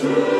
to